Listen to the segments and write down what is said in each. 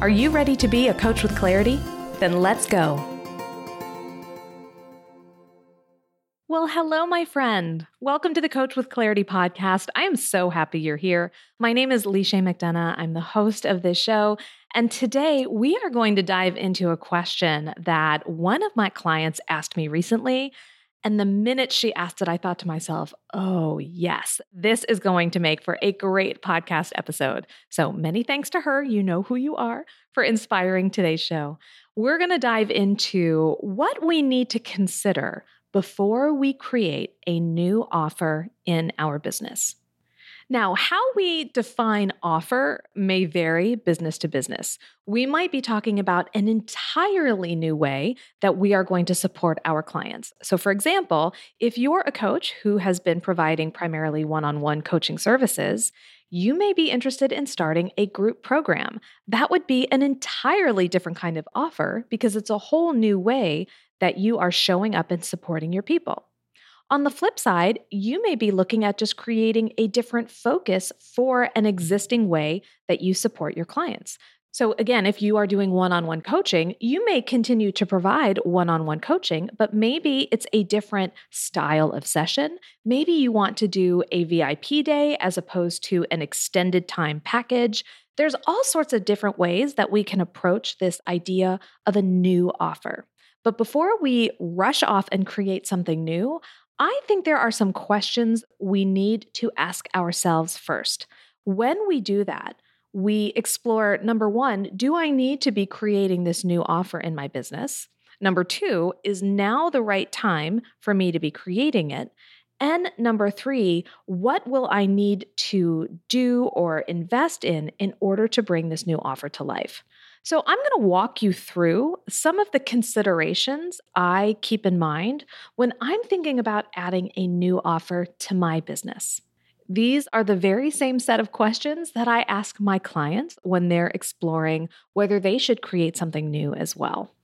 Are you ready to be a coach with clarity? Then let's go. Well, hello, my friend. Welcome to the Coach with Clarity podcast. I am so happy you're here. My name is Leisha McDonough. I'm the host of this show. And today we are going to dive into a question that one of my clients asked me recently. And the minute she asked it, I thought to myself, oh, yes, this is going to make for a great podcast episode. So many thanks to her. You know who you are for inspiring today's show. We're going to dive into what we need to consider before we create a new offer in our business. Now, how we define offer may vary business to business. We might be talking about an entirely new way that we are going to support our clients. So, for example, if you're a coach who has been providing primarily one on one coaching services, you may be interested in starting a group program. That would be an entirely different kind of offer because it's a whole new way that you are showing up and supporting your people. On the flip side, you may be looking at just creating a different focus for an existing way that you support your clients. So, again, if you are doing one on one coaching, you may continue to provide one on one coaching, but maybe it's a different style of session. Maybe you want to do a VIP day as opposed to an extended time package. There's all sorts of different ways that we can approach this idea of a new offer. But before we rush off and create something new, I think there are some questions we need to ask ourselves first. When we do that, we explore number one, do I need to be creating this new offer in my business? Number two, is now the right time for me to be creating it? And number three, what will I need to do or invest in in order to bring this new offer to life? So, I'm going to walk you through some of the considerations I keep in mind when I'm thinking about adding a new offer to my business. These are the very same set of questions that I ask my clients when they're exploring whether they should create something new as well.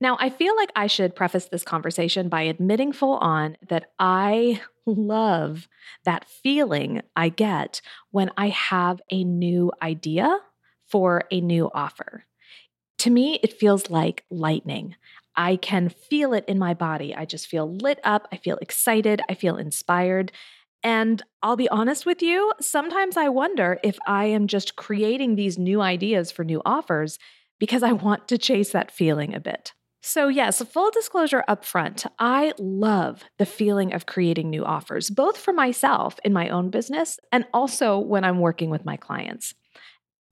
Now, I feel like I should preface this conversation by admitting full on that I love that feeling I get when I have a new idea for a new offer. To me, it feels like lightning. I can feel it in my body. I just feel lit up. I feel excited. I feel inspired. And I'll be honest with you, sometimes I wonder if I am just creating these new ideas for new offers because I want to chase that feeling a bit. So, yes, full disclosure up front, I love the feeling of creating new offers, both for myself in my own business and also when I'm working with my clients.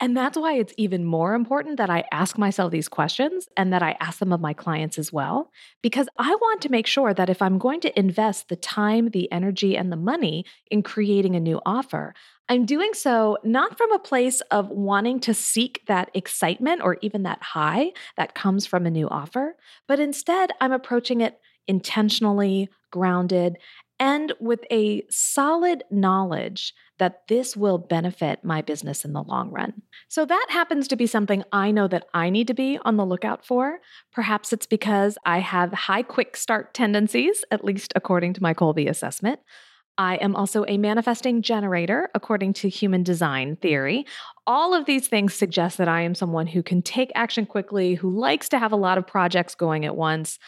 And that's why it's even more important that I ask myself these questions and that I ask them of my clients as well, because I want to make sure that if I'm going to invest the time, the energy, and the money in creating a new offer, I'm doing so not from a place of wanting to seek that excitement or even that high that comes from a new offer, but instead I'm approaching it intentionally, grounded, and with a solid knowledge that this will benefit my business in the long run. So, that happens to be something I know that I need to be on the lookout for. Perhaps it's because I have high quick start tendencies, at least according to my Kolbe assessment. I am also a manifesting generator, according to human design theory. All of these things suggest that I am someone who can take action quickly, who likes to have a lot of projects going at once.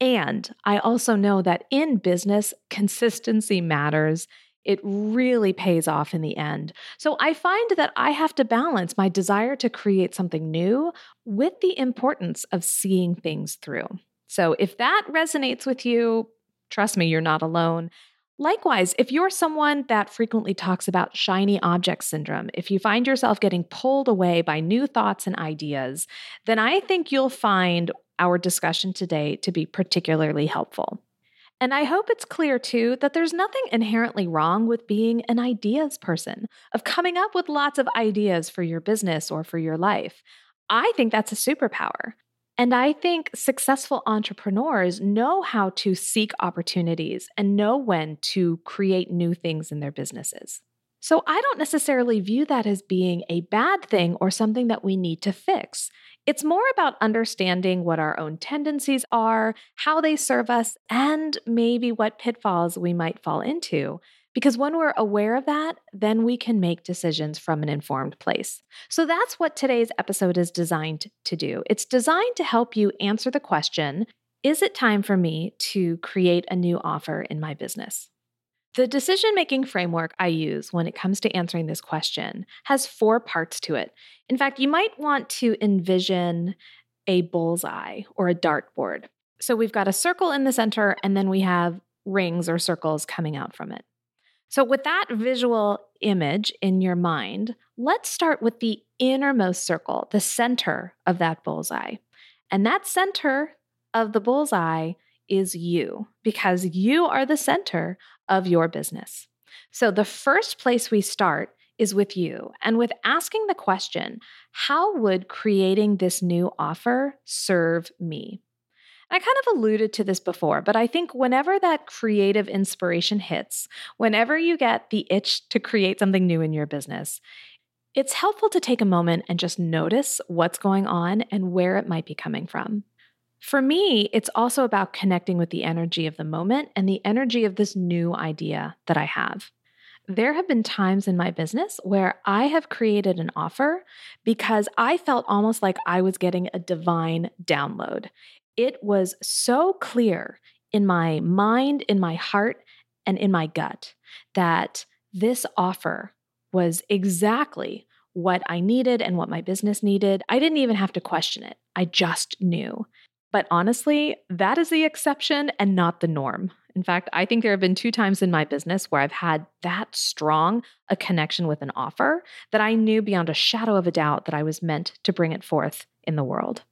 And I also know that in business, consistency matters. It really pays off in the end. So I find that I have to balance my desire to create something new with the importance of seeing things through. So if that resonates with you, trust me, you're not alone. Likewise, if you're someone that frequently talks about shiny object syndrome, if you find yourself getting pulled away by new thoughts and ideas, then I think you'll find our discussion today to be particularly helpful. And I hope it's clear too that there's nothing inherently wrong with being an ideas person, of coming up with lots of ideas for your business or for your life. I think that's a superpower. And I think successful entrepreneurs know how to seek opportunities and know when to create new things in their businesses. So I don't necessarily view that as being a bad thing or something that we need to fix. It's more about understanding what our own tendencies are, how they serve us, and maybe what pitfalls we might fall into. Because when we're aware of that, then we can make decisions from an informed place. So that's what today's episode is designed to do. It's designed to help you answer the question Is it time for me to create a new offer in my business? The decision making framework I use when it comes to answering this question has four parts to it. In fact, you might want to envision a bullseye or a dartboard. So we've got a circle in the center, and then we have rings or circles coming out from it. So, with that visual image in your mind, let's start with the innermost circle, the center of that bullseye. And that center of the bullseye is you, because you are the center of your business. So, the first place we start is with you and with asking the question how would creating this new offer serve me? I kind of alluded to this before, but I think whenever that creative inspiration hits, whenever you get the itch to create something new in your business, it's helpful to take a moment and just notice what's going on and where it might be coming from. For me, it's also about connecting with the energy of the moment and the energy of this new idea that I have. There have been times in my business where I have created an offer because I felt almost like I was getting a divine download it was so clear in my mind, in my heart, and in my gut that this offer was exactly what I needed and what my business needed. I didn't even have to question it, I just knew. But honestly, that is the exception and not the norm. In fact, I think there have been two times in my business where I've had that strong a connection with an offer that I knew beyond a shadow of a doubt that I was meant to bring it forth in the world.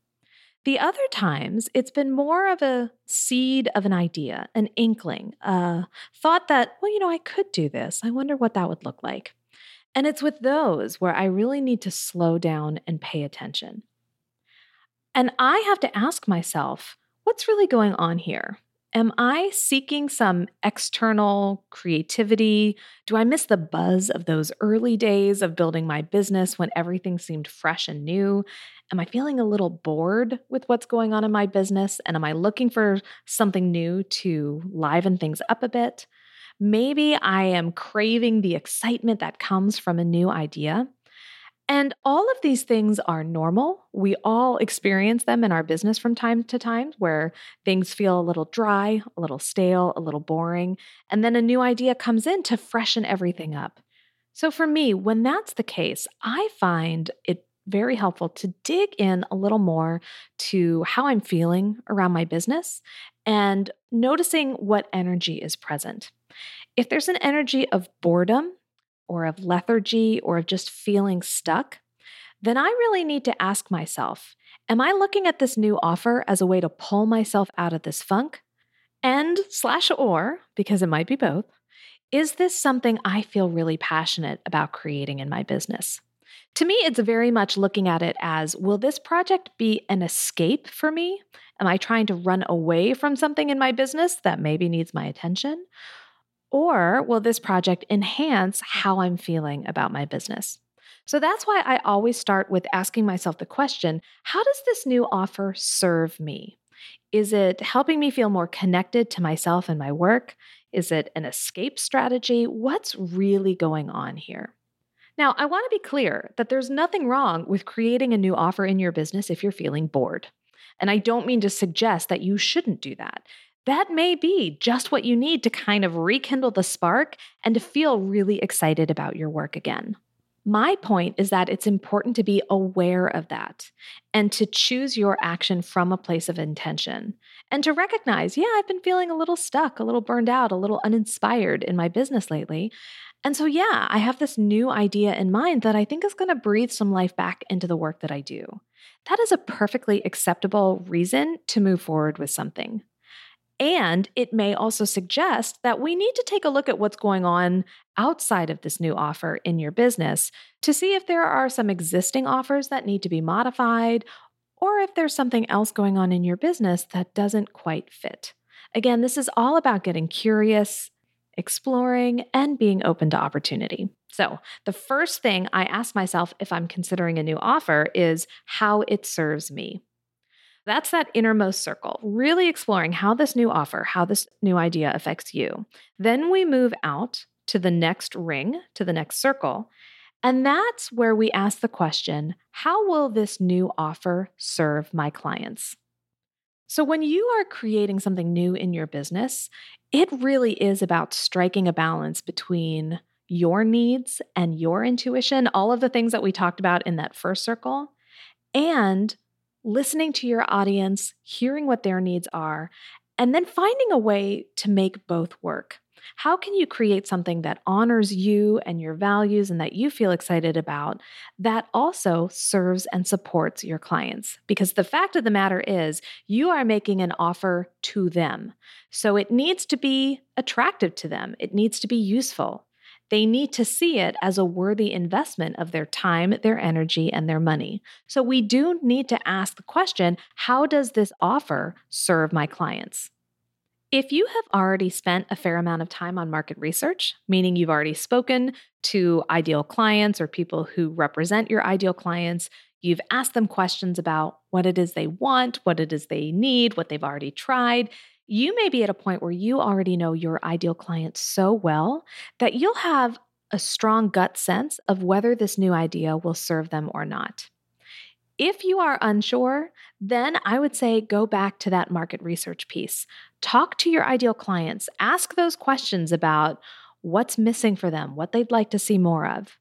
The other times, it's been more of a seed of an idea, an inkling, a thought that, well, you know, I could do this. I wonder what that would look like. And it's with those where I really need to slow down and pay attention. And I have to ask myself, what's really going on here? Am I seeking some external creativity? Do I miss the buzz of those early days of building my business when everything seemed fresh and new? Am I feeling a little bored with what's going on in my business? And am I looking for something new to liven things up a bit? Maybe I am craving the excitement that comes from a new idea. And all of these things are normal. We all experience them in our business from time to time where things feel a little dry, a little stale, a little boring, and then a new idea comes in to freshen everything up. So for me, when that's the case, I find it very helpful to dig in a little more to how I'm feeling around my business and noticing what energy is present. If there's an energy of boredom or of lethargy or of just feeling stuck, then I really need to ask myself Am I looking at this new offer as a way to pull myself out of this funk? And slash or, because it might be both, is this something I feel really passionate about creating in my business? To me, it's very much looking at it as will this project be an escape for me? Am I trying to run away from something in my business that maybe needs my attention? Or will this project enhance how I'm feeling about my business? So that's why I always start with asking myself the question how does this new offer serve me? Is it helping me feel more connected to myself and my work? Is it an escape strategy? What's really going on here? Now, I want to be clear that there's nothing wrong with creating a new offer in your business if you're feeling bored. And I don't mean to suggest that you shouldn't do that that may be just what you need to kind of rekindle the spark and to feel really excited about your work again. My point is that it's important to be aware of that and to choose your action from a place of intention and to recognize, yeah, I've been feeling a little stuck, a little burned out, a little uninspired in my business lately. And so, yeah, I have this new idea in mind that I think is going to breathe some life back into the work that I do. That is a perfectly acceptable reason to move forward with something. And it may also suggest that we need to take a look at what's going on outside of this new offer in your business to see if there are some existing offers that need to be modified or if there's something else going on in your business that doesn't quite fit. Again, this is all about getting curious, exploring, and being open to opportunity. So, the first thing I ask myself if I'm considering a new offer is how it serves me. That's that innermost circle, really exploring how this new offer, how this new idea affects you. Then we move out to the next ring, to the next circle. And that's where we ask the question how will this new offer serve my clients? So, when you are creating something new in your business, it really is about striking a balance between your needs and your intuition, all of the things that we talked about in that first circle, and listening to your audience, hearing what their needs are, and then finding a way to make both work. How can you create something that honors you and your values and that you feel excited about that also serves and supports your clients? Because the fact of the matter is, you are making an offer to them. So it needs to be attractive to them, it needs to be useful. They need to see it as a worthy investment of their time, their energy, and their money. So we do need to ask the question how does this offer serve my clients? If you have already spent a fair amount of time on market research, meaning you've already spoken to ideal clients or people who represent your ideal clients, you've asked them questions about what it is they want, what it is they need, what they've already tried, you may be at a point where you already know your ideal client so well that you'll have a strong gut sense of whether this new idea will serve them or not. If you are unsure, then I would say go back to that market research piece. Talk to your ideal clients, ask those questions about what's missing for them, what they'd like to see more of.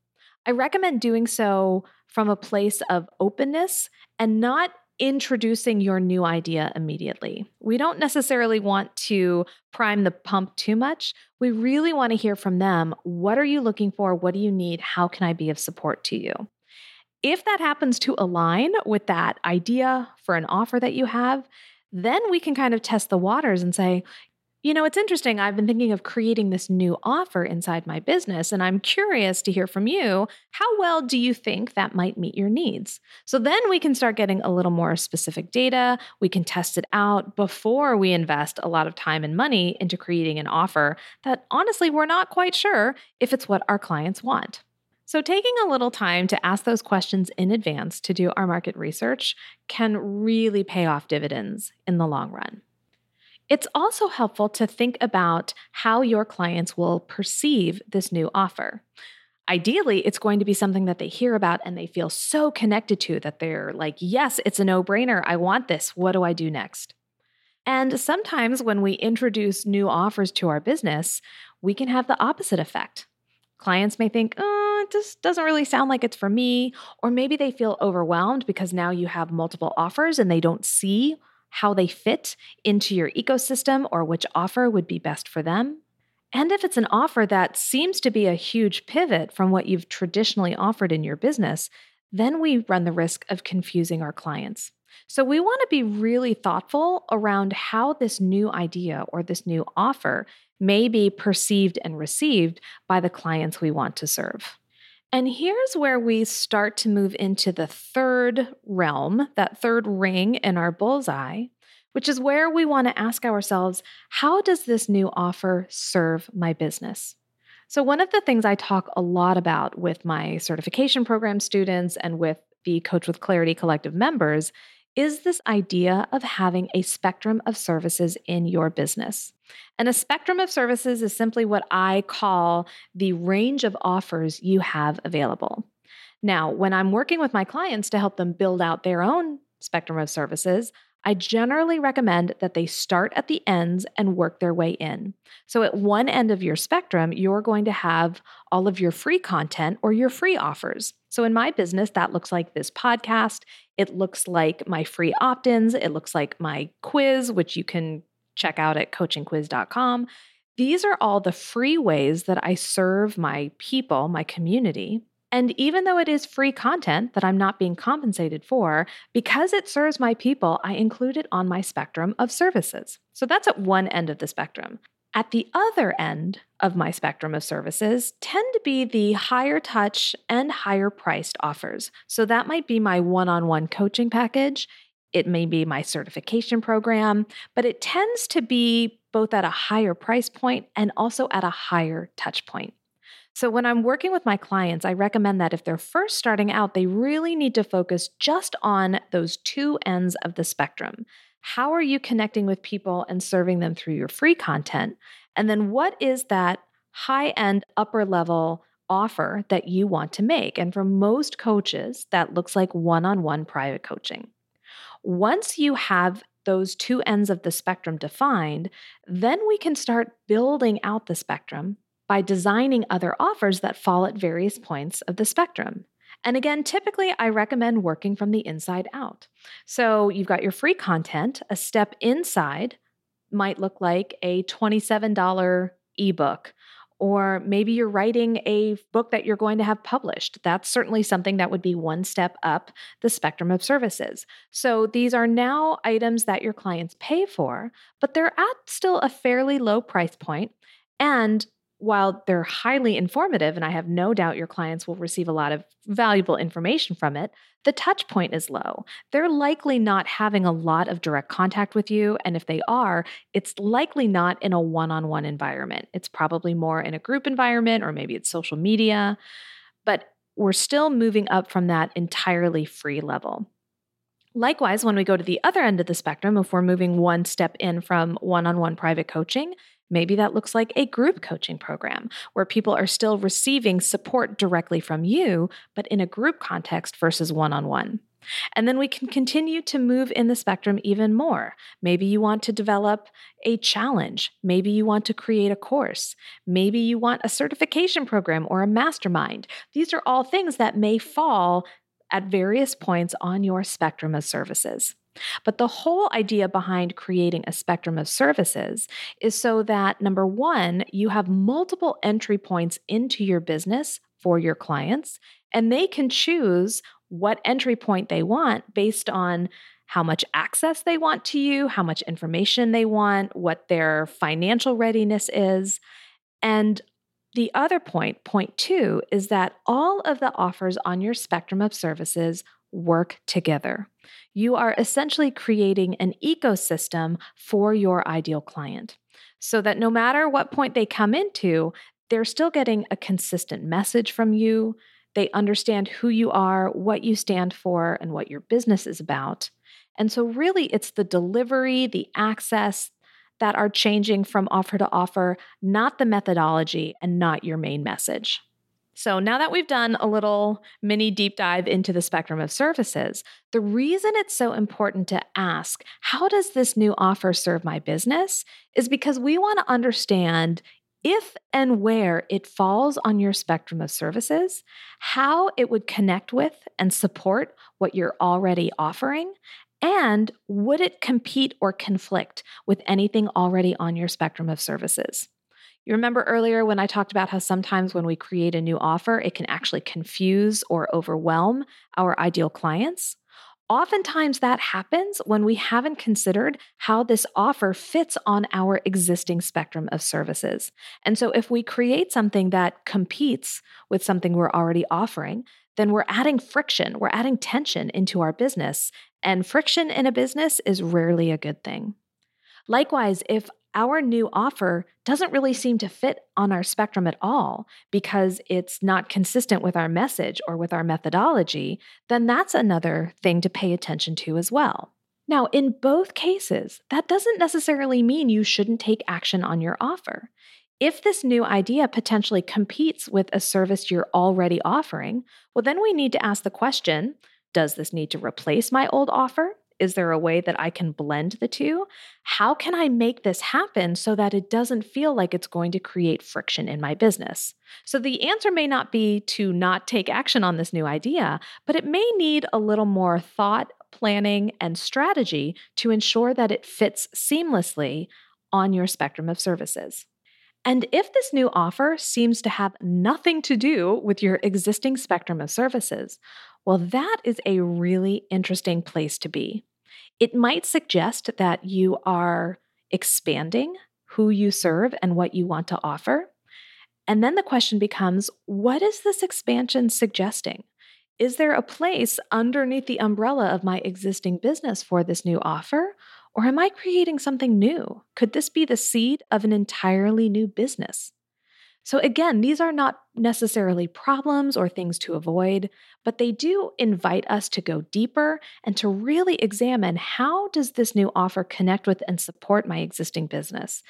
I recommend doing so from a place of openness and not introducing your new idea immediately. We don't necessarily want to prime the pump too much. We really want to hear from them. What are you looking for? What do you need? How can I be of support to you? If that happens to align with that idea for an offer that you have, then we can kind of test the waters and say, you know, it's interesting. I've been thinking of creating this new offer inside my business, and I'm curious to hear from you. How well do you think that might meet your needs? So then we can start getting a little more specific data. We can test it out before we invest a lot of time and money into creating an offer that honestly, we're not quite sure if it's what our clients want. So, taking a little time to ask those questions in advance to do our market research can really pay off dividends in the long run. It's also helpful to think about how your clients will perceive this new offer. Ideally, it's going to be something that they hear about and they feel so connected to that they're like, yes, it's a no brainer. I want this. What do I do next? And sometimes when we introduce new offers to our business, we can have the opposite effect. Clients may think, oh, it just doesn't really sound like it's for me. Or maybe they feel overwhelmed because now you have multiple offers and they don't see how they fit into your ecosystem or which offer would be best for them. And if it's an offer that seems to be a huge pivot from what you've traditionally offered in your business, then we run the risk of confusing our clients. So we want to be really thoughtful around how this new idea or this new offer may be perceived and received by the clients we want to serve. And here's where we start to move into the third realm, that third ring in our bullseye, which is where we want to ask ourselves how does this new offer serve my business? So, one of the things I talk a lot about with my certification program students and with the Coach with Clarity Collective members is this idea of having a spectrum of services in your business. And a spectrum of services is simply what I call the range of offers you have available. Now, when I'm working with my clients to help them build out their own spectrum of services, I generally recommend that they start at the ends and work their way in. So, at one end of your spectrum, you're going to have all of your free content or your free offers. So, in my business, that looks like this podcast. It looks like my free opt ins. It looks like my quiz, which you can check out at coachingquiz.com. These are all the free ways that I serve my people, my community. And even though it is free content that I'm not being compensated for, because it serves my people, I include it on my spectrum of services. So that's at one end of the spectrum. At the other end of my spectrum of services tend to be the higher touch and higher priced offers. So that might be my one on one coaching package. it may be my certification program, but it tends to be both at a higher price point and also at a higher touch point. So, when I'm working with my clients, I recommend that if they're first starting out, they really need to focus just on those two ends of the spectrum. How are you connecting with people and serving them through your free content? And then, what is that high end, upper level offer that you want to make? And for most coaches, that looks like one on one private coaching. Once you have those two ends of the spectrum defined, then we can start building out the spectrum by designing other offers that fall at various points of the spectrum. And again, typically I recommend working from the inside out. So you've got your free content, a step inside might look like a $27 ebook. Or maybe you're writing a book that you're going to have published. That's certainly something that would be one step up the spectrum of services. So these are now items that your clients pay for, but they're at still a fairly low price point, And while they're highly informative, and I have no doubt your clients will receive a lot of valuable information from it, the touch point is low. They're likely not having a lot of direct contact with you. And if they are, it's likely not in a one on one environment. It's probably more in a group environment, or maybe it's social media. But we're still moving up from that entirely free level. Likewise, when we go to the other end of the spectrum, if we're moving one step in from one on one private coaching Maybe that looks like a group coaching program where people are still receiving support directly from you, but in a group context versus one on one. And then we can continue to move in the spectrum even more. Maybe you want to develop a challenge. Maybe you want to create a course. Maybe you want a certification program or a mastermind. These are all things that may fall at various points on your spectrum of services. But the whole idea behind creating a spectrum of services is so that number one, you have multiple entry points into your business for your clients, and they can choose what entry point they want based on how much access they want to you, how much information they want, what their financial readiness is. And the other point, point two, is that all of the offers on your spectrum of services work together. You are essentially creating an ecosystem for your ideal client so that no matter what point they come into, they're still getting a consistent message from you. They understand who you are, what you stand for, and what your business is about. And so, really, it's the delivery, the access that are changing from offer to offer, not the methodology and not your main message. So, now that we've done a little mini deep dive into the spectrum of services, the reason it's so important to ask, how does this new offer serve my business? is because we want to understand if and where it falls on your spectrum of services, how it would connect with and support what you're already offering, and would it compete or conflict with anything already on your spectrum of services? You remember earlier when I talked about how sometimes when we create a new offer, it can actually confuse or overwhelm our ideal clients? Oftentimes, that happens when we haven't considered how this offer fits on our existing spectrum of services. And so, if we create something that competes with something we're already offering, then we're adding friction, we're adding tension into our business. And friction in a business is rarely a good thing. Likewise, if our new offer doesn't really seem to fit on our spectrum at all because it's not consistent with our message or with our methodology, then that's another thing to pay attention to as well. Now, in both cases, that doesn't necessarily mean you shouldn't take action on your offer. If this new idea potentially competes with a service you're already offering, well, then we need to ask the question Does this need to replace my old offer? Is there a way that I can blend the two? How can I make this happen so that it doesn't feel like it's going to create friction in my business? So, the answer may not be to not take action on this new idea, but it may need a little more thought, planning, and strategy to ensure that it fits seamlessly on your spectrum of services. And if this new offer seems to have nothing to do with your existing spectrum of services, well, that is a really interesting place to be. It might suggest that you are expanding who you serve and what you want to offer. And then the question becomes what is this expansion suggesting? is there a place underneath the umbrella of my existing business for this new offer? Or am I creating something new? Could this be the seed of an entirely new business? So, again, these are not necessarily problems or things to avoid, but they do invite us to go deeper and to really examine how does this new offer connect with and support my existing business?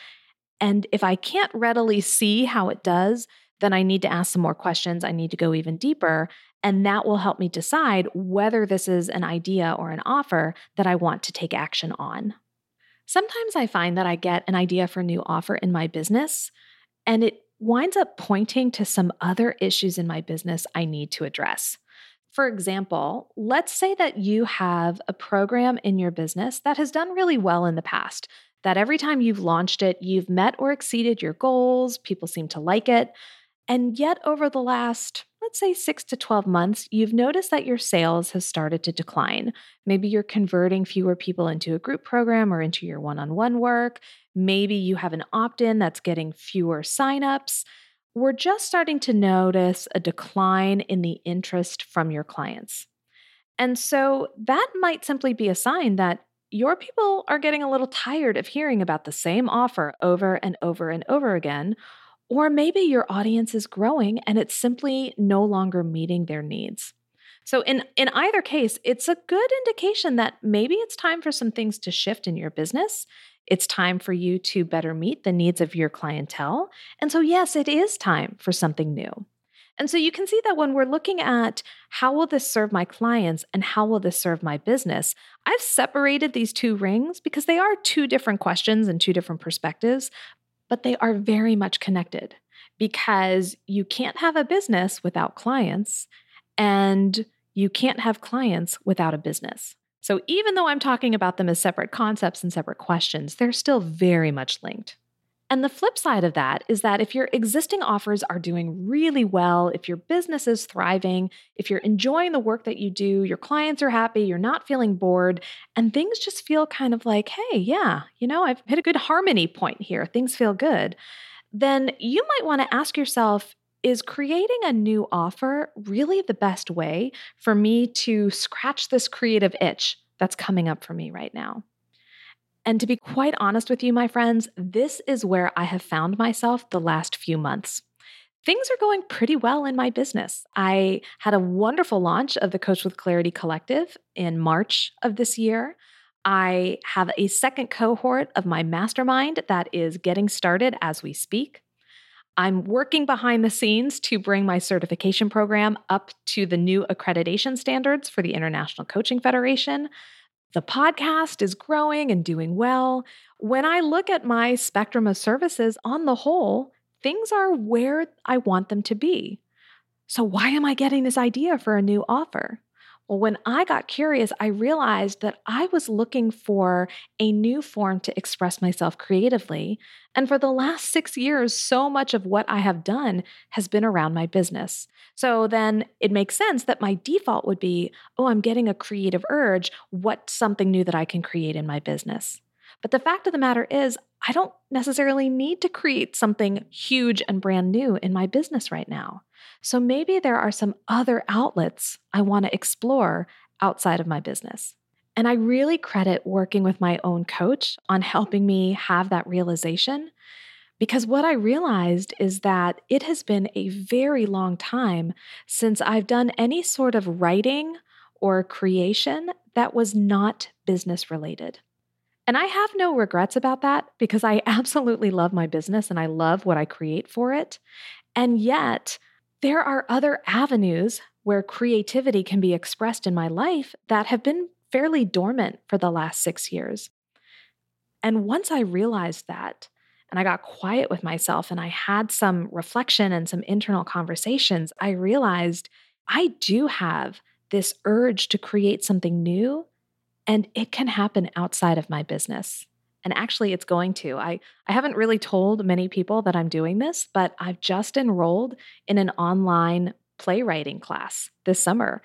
And if I can't readily see how it does, then I need to ask some more questions. I need to go even deeper. And that will help me decide whether this is an idea or an offer that I want to take action on. Sometimes I find that I get an idea for a new offer in my business, and it winds up pointing to some other issues in my business I need to address. For example, let's say that you have a program in your business that has done really well in the past, that every time you've launched it, you've met or exceeded your goals, people seem to like it. And yet, over the last, let's say, six to 12 months, you've noticed that your sales have started to decline. Maybe you're converting fewer people into a group program or into your one on one work. Maybe you have an opt in that's getting fewer signups. We're just starting to notice a decline in the interest from your clients. And so that might simply be a sign that your people are getting a little tired of hearing about the same offer over and over and over again or maybe your audience is growing and it's simply no longer meeting their needs. So in in either case, it's a good indication that maybe it's time for some things to shift in your business. It's time for you to better meet the needs of your clientele. And so yes, it is time for something new. And so you can see that when we're looking at how will this serve my clients and how will this serve my business, I've separated these two rings because they are two different questions and two different perspectives, but they are very much connected because you can't have a business without clients and you can't have clients without a business. So even though I'm talking about them as separate concepts and separate questions, they're still very much linked. And the flip side of that is that if your existing offers are doing really well, if your business is thriving, if you're enjoying the work that you do, your clients are happy, you're not feeling bored, and things just feel kind of like, hey, yeah, you know, I've hit a good harmony point here, things feel good, then you might want to ask yourself, is creating a new offer really the best way for me to scratch this creative itch that's coming up for me right now? And to be quite honest with you, my friends, this is where I have found myself the last few months. Things are going pretty well in my business. I had a wonderful launch of the Coach with Clarity Collective in March of this year. I have a second cohort of my mastermind that is getting started as we speak. I'm working behind the scenes to bring my certification program up to the new accreditation standards for the International Coaching Federation. The podcast is growing and doing well. When I look at my spectrum of services on the whole, things are where I want them to be. So, why am I getting this idea for a new offer? Well, when I got curious, I realized that I was looking for a new form to express myself creatively. And for the last six years, so much of what I have done has been around my business. So then it makes sense that my default would be oh, I'm getting a creative urge. What's something new that I can create in my business? But the fact of the matter is, I don't necessarily need to create something huge and brand new in my business right now. So maybe there are some other outlets I want to explore outside of my business. And I really credit working with my own coach on helping me have that realization. Because what I realized is that it has been a very long time since I've done any sort of writing or creation that was not business related. And I have no regrets about that because I absolutely love my business and I love what I create for it. And yet, there are other avenues where creativity can be expressed in my life that have been fairly dormant for the last six years. And once I realized that, and I got quiet with myself and I had some reflection and some internal conversations, I realized I do have this urge to create something new, and it can happen outside of my business. And actually, it's going to. I, I haven't really told many people that I'm doing this, but I've just enrolled in an online playwriting class this summer.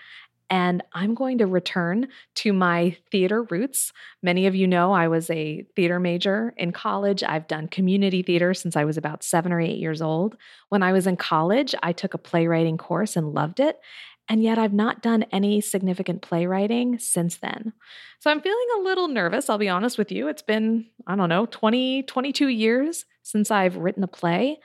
And I'm going to return to my theater roots. Many of you know I was a theater major in college. I've done community theater since I was about seven or eight years old. When I was in college, I took a playwriting course and loved it. And yet I've not done any significant playwriting since then. So I'm feeling a little nervous, I'll be honest with you. It's been, I don't know, 20, 22 years since I've written a play.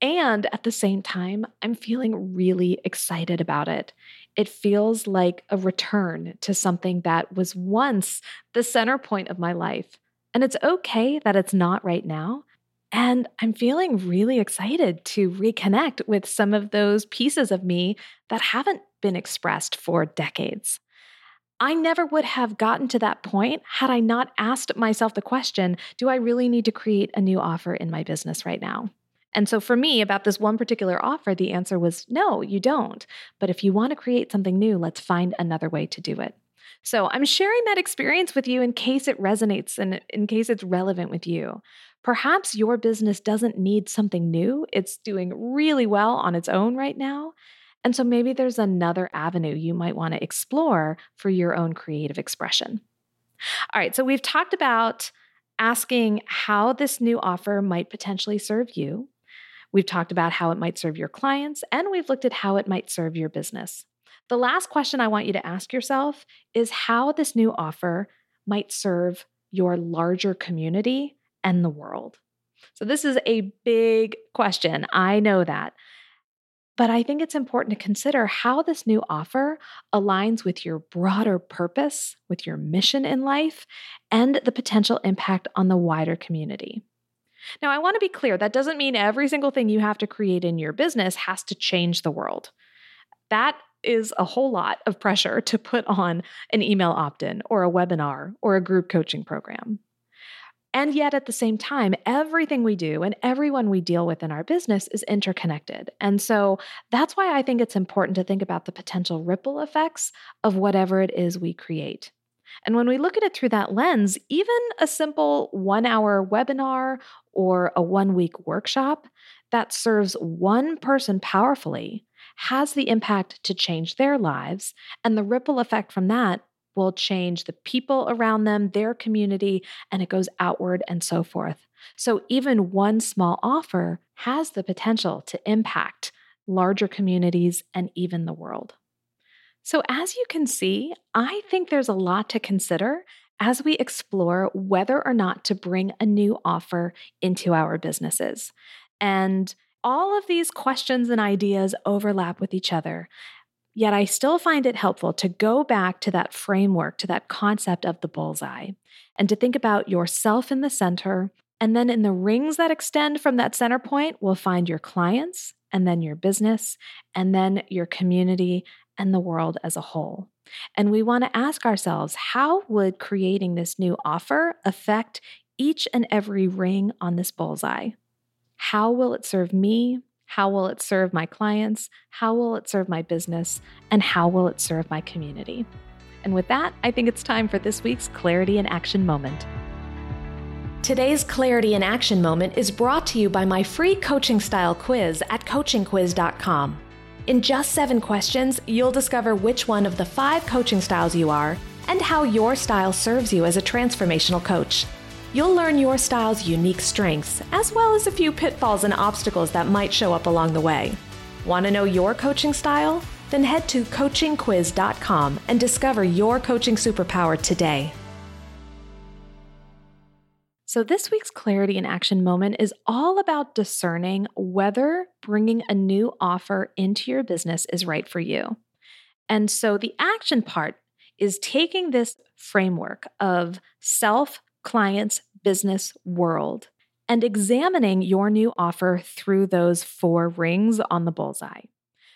And at the same time, I'm feeling really excited about it. It feels like a return to something that was once the center point of my life. And it's okay that it's not right now. And I'm feeling really excited to reconnect with some of those pieces of me that haven't been expressed for decades. I never would have gotten to that point had I not asked myself the question do I really need to create a new offer in my business right now? And so for me, about this one particular offer, the answer was no, you don't. But if you want to create something new, let's find another way to do it. So I'm sharing that experience with you in case it resonates and in case it's relevant with you. Perhaps your business doesn't need something new, it's doing really well on its own right now. And so maybe there's another avenue you might want to explore for your own creative expression. All right, so we've talked about asking how this new offer might potentially serve you. We've talked about how it might serve your clients, and we've looked at how it might serve your business. The last question I want you to ask yourself is how this new offer might serve your larger community and the world. So, this is a big question. I know that. But I think it's important to consider how this new offer aligns with your broader purpose, with your mission in life, and the potential impact on the wider community. Now, I want to be clear that doesn't mean every single thing you have to create in your business has to change the world. That is a whole lot of pressure to put on an email opt in or a webinar or a group coaching program. And yet, at the same time, everything we do and everyone we deal with in our business is interconnected. And so that's why I think it's important to think about the potential ripple effects of whatever it is we create. And when we look at it through that lens, even a simple one hour webinar or a one week workshop that serves one person powerfully has the impact to change their lives. And the ripple effect from that will change the people around them, their community, and it goes outward and so forth. So even one small offer has the potential to impact larger communities and even the world. So, as you can see, I think there's a lot to consider as we explore whether or not to bring a new offer into our businesses. And all of these questions and ideas overlap with each other. Yet I still find it helpful to go back to that framework, to that concept of the bullseye, and to think about yourself in the center. And then in the rings that extend from that center point, we'll find your clients, and then your business, and then your community and the world as a whole. And we want to ask ourselves how would creating this new offer affect each and every ring on this bullseye? How will it serve me? How will it serve my clients? How will it serve my business? And how will it serve my community? And with that, I think it's time for this week's Clarity in Action moment. Today's Clarity in Action moment is brought to you by my free coaching style quiz at coachingquiz.com. In just seven questions, you'll discover which one of the five coaching styles you are and how your style serves you as a transformational coach. You'll learn your style's unique strengths, as well as a few pitfalls and obstacles that might show up along the way. Want to know your coaching style? Then head to coachingquiz.com and discover your coaching superpower today. So, this week's Clarity in Action moment is all about discerning whether bringing a new offer into your business is right for you. And so, the action part is taking this framework of self client's business world and examining your new offer through those four rings on the bullseye.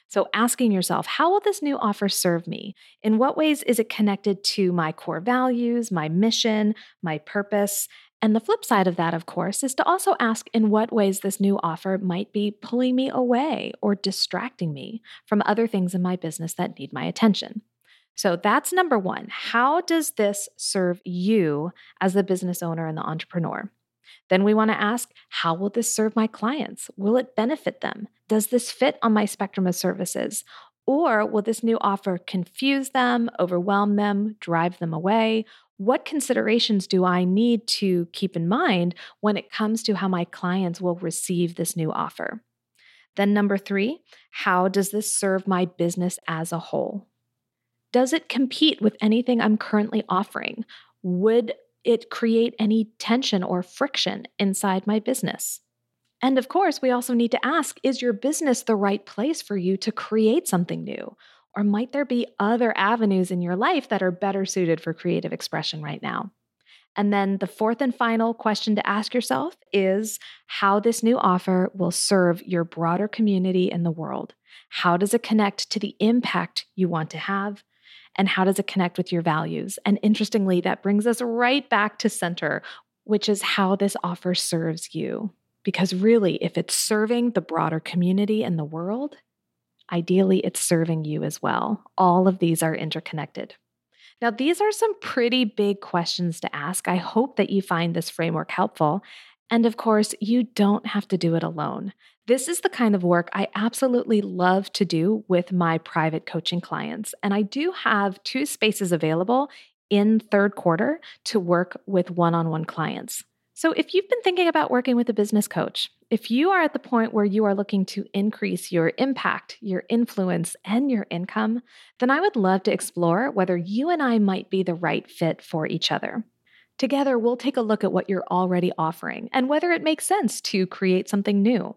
So, asking yourself, how will this new offer serve me? In what ways is it connected to my core values, my mission, my purpose? And the flip side of that, of course, is to also ask in what ways this new offer might be pulling me away or distracting me from other things in my business that need my attention. So that's number one. How does this serve you as the business owner and the entrepreneur? Then we want to ask, how will this serve my clients? Will it benefit them? Does this fit on my spectrum of services? Or will this new offer confuse them, overwhelm them, drive them away? What considerations do I need to keep in mind when it comes to how my clients will receive this new offer? Then, number three, how does this serve my business as a whole? Does it compete with anything I'm currently offering? Would it create any tension or friction inside my business? And of course, we also need to ask is your business the right place for you to create something new? Or might there be other avenues in your life that are better suited for creative expression right now? And then the fourth and final question to ask yourself is how this new offer will serve your broader community in the world. How does it connect to the impact you want to have? And how does it connect with your values? And interestingly, that brings us right back to center, which is how this offer serves you. Because really, if it's serving the broader community and the world, ideally it's serving you as well. All of these are interconnected. Now, these are some pretty big questions to ask. I hope that you find this framework helpful. And of course, you don't have to do it alone. This is the kind of work I absolutely love to do with my private coaching clients. And I do have two spaces available in third quarter to work with one on one clients. So, if you've been thinking about working with a business coach, if you are at the point where you are looking to increase your impact, your influence, and your income, then I would love to explore whether you and I might be the right fit for each other. Together, we'll take a look at what you're already offering and whether it makes sense to create something new.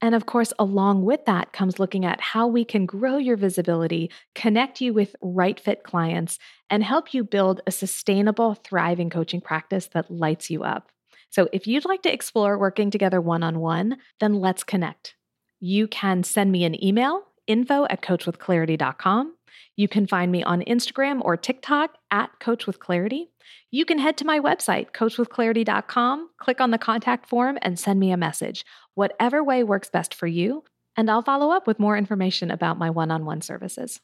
And of course, along with that comes looking at how we can grow your visibility, connect you with right fit clients, and help you build a sustainable, thriving coaching practice that lights you up. So if you'd like to explore working together one on one, then let's connect. You can send me an email, info at coachwithclarity.com. You can find me on Instagram or TikTok at Coach with Clarity. You can head to my website, coachwithclarity.com, click on the contact form, and send me a message, whatever way works best for you. And I'll follow up with more information about my one on one services.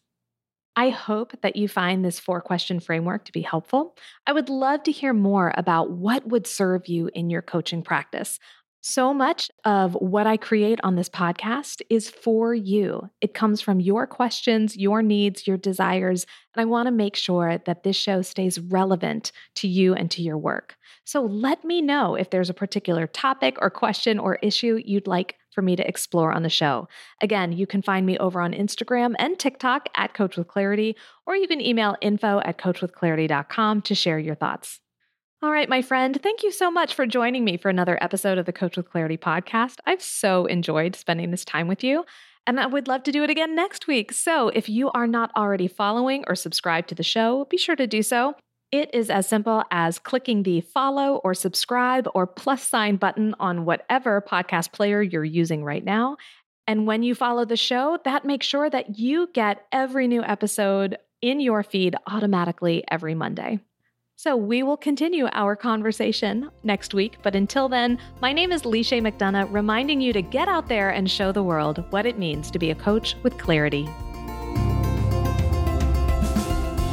I hope that you find this four question framework to be helpful. I would love to hear more about what would serve you in your coaching practice. So much of what I create on this podcast is for you. It comes from your questions, your needs, your desires, and I want to make sure that this show stays relevant to you and to your work. So let me know if there's a particular topic or question or issue you'd like for me to explore on the show. Again, you can find me over on Instagram and TikTok at Coach with Clarity, or you can email info at coachwithclarity.com to share your thoughts. All right, my friend, thank you so much for joining me for another episode of the Coach with Clarity podcast. I've so enjoyed spending this time with you. And I would love to do it again next week. So if you are not already following or subscribed to the show, be sure to do so. It is as simple as clicking the follow or subscribe or plus sign button on whatever podcast player you're using right now. And when you follow the show, that makes sure that you get every new episode in your feed automatically every Monday. So we will continue our conversation next week. But until then, my name is Lisha McDonough, reminding you to get out there and show the world what it means to be a coach with clarity.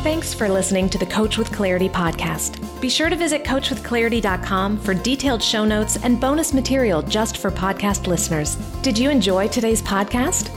Thanks for listening to the Coach with Clarity podcast. Be sure to visit coachwithclarity.com for detailed show notes and bonus material just for podcast listeners. Did you enjoy today's podcast?